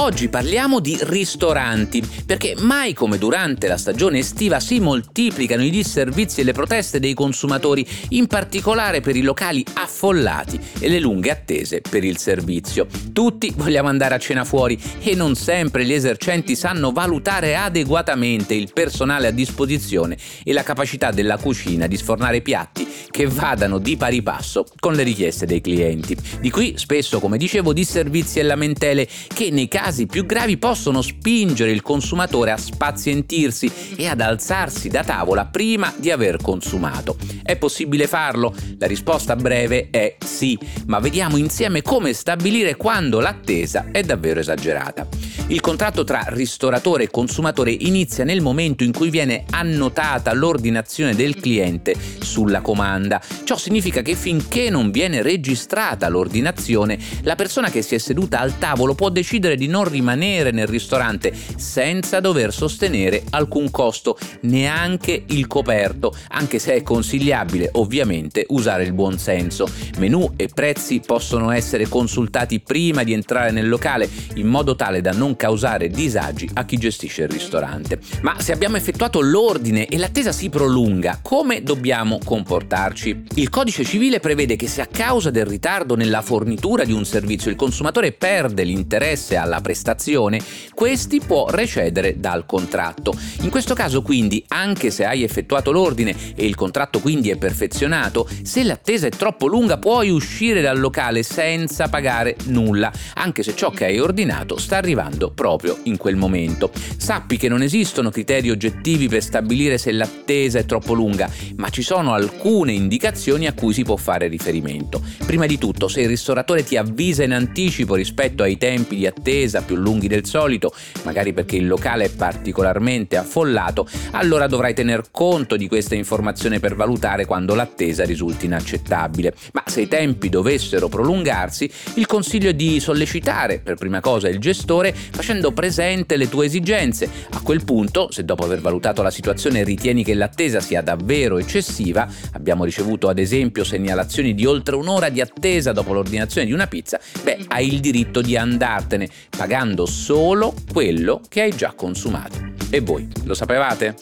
Oggi parliamo di ristoranti, perché mai come durante la stagione estiva si moltiplicano i disservizi e le proteste dei consumatori, in particolare per i locali affollati e le lunghe attese per il servizio. Tutti vogliamo andare a cena fuori e non sempre gli esercenti sanno valutare adeguatamente il personale a disposizione e la capacità della cucina di sfornare piatti che vadano di pari passo con le richieste dei clienti. Di qui spesso, come dicevo, disservizi e lamentele che nei casi più gravi possono spingere il consumatore a spazientirsi e ad alzarsi da tavola prima di aver consumato. È possibile farlo? La risposta breve è sì, ma vediamo insieme come stabilire quando l'attesa è davvero esagerata. Il contratto tra ristoratore e consumatore inizia nel momento in cui viene annotata l'ordinazione del cliente sulla comanda. Ciò significa che finché non viene registrata l'ordinazione, la persona che si è seduta al tavolo può decidere di non rimanere nel ristorante senza dover sostenere alcun costo, neanche il coperto, anche se è consigliabile ovviamente usare il buon senso. Menù e prezzi possono essere consultati prima di entrare nel locale in modo tale da non causare disagi a chi gestisce il ristorante. Ma se abbiamo effettuato l'ordine e l'attesa si prolunga, come dobbiamo comportarci? Il codice civile prevede che se a causa del ritardo nella fornitura di un servizio il consumatore perde l'interesse alla prestazione, questi può recedere dal contratto. In questo caso quindi, anche se hai effettuato l'ordine e il contratto quindi è perfezionato, se l'attesa è troppo lunga puoi uscire dal locale senza pagare nulla, anche se ciò che hai ordinato sta arrivando proprio in quel momento. Sappi che non esistono criteri oggettivi per stabilire se l'attesa è troppo lunga, ma ci sono alcune indicazioni a cui si può fare riferimento. Prima di tutto, se il ristoratore ti avvisa in anticipo rispetto ai tempi di attesa più lunghi del solito, magari perché il locale è particolarmente affollato, allora dovrai tener conto di questa informazione per valutare quando l'attesa risulti inaccettabile. Ma se i tempi dovessero prolungarsi, il consiglio è di sollecitare per prima cosa il gestore facendo presente le tue esigenze. A quel punto, se dopo aver valutato la situazione ritieni che l'attesa sia davvero eccessiva, abbiamo ricevuto ad esempio segnalazioni di oltre un'ora di attesa dopo l'ordinazione di una pizza, beh, hai il diritto di andartene, pagando solo quello che hai già consumato. E voi, lo sapevate?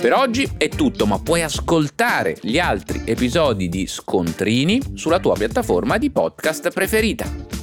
Per oggi è tutto, ma puoi ascoltare gli altri episodi di Scontrini sulla tua piattaforma di podcast preferita.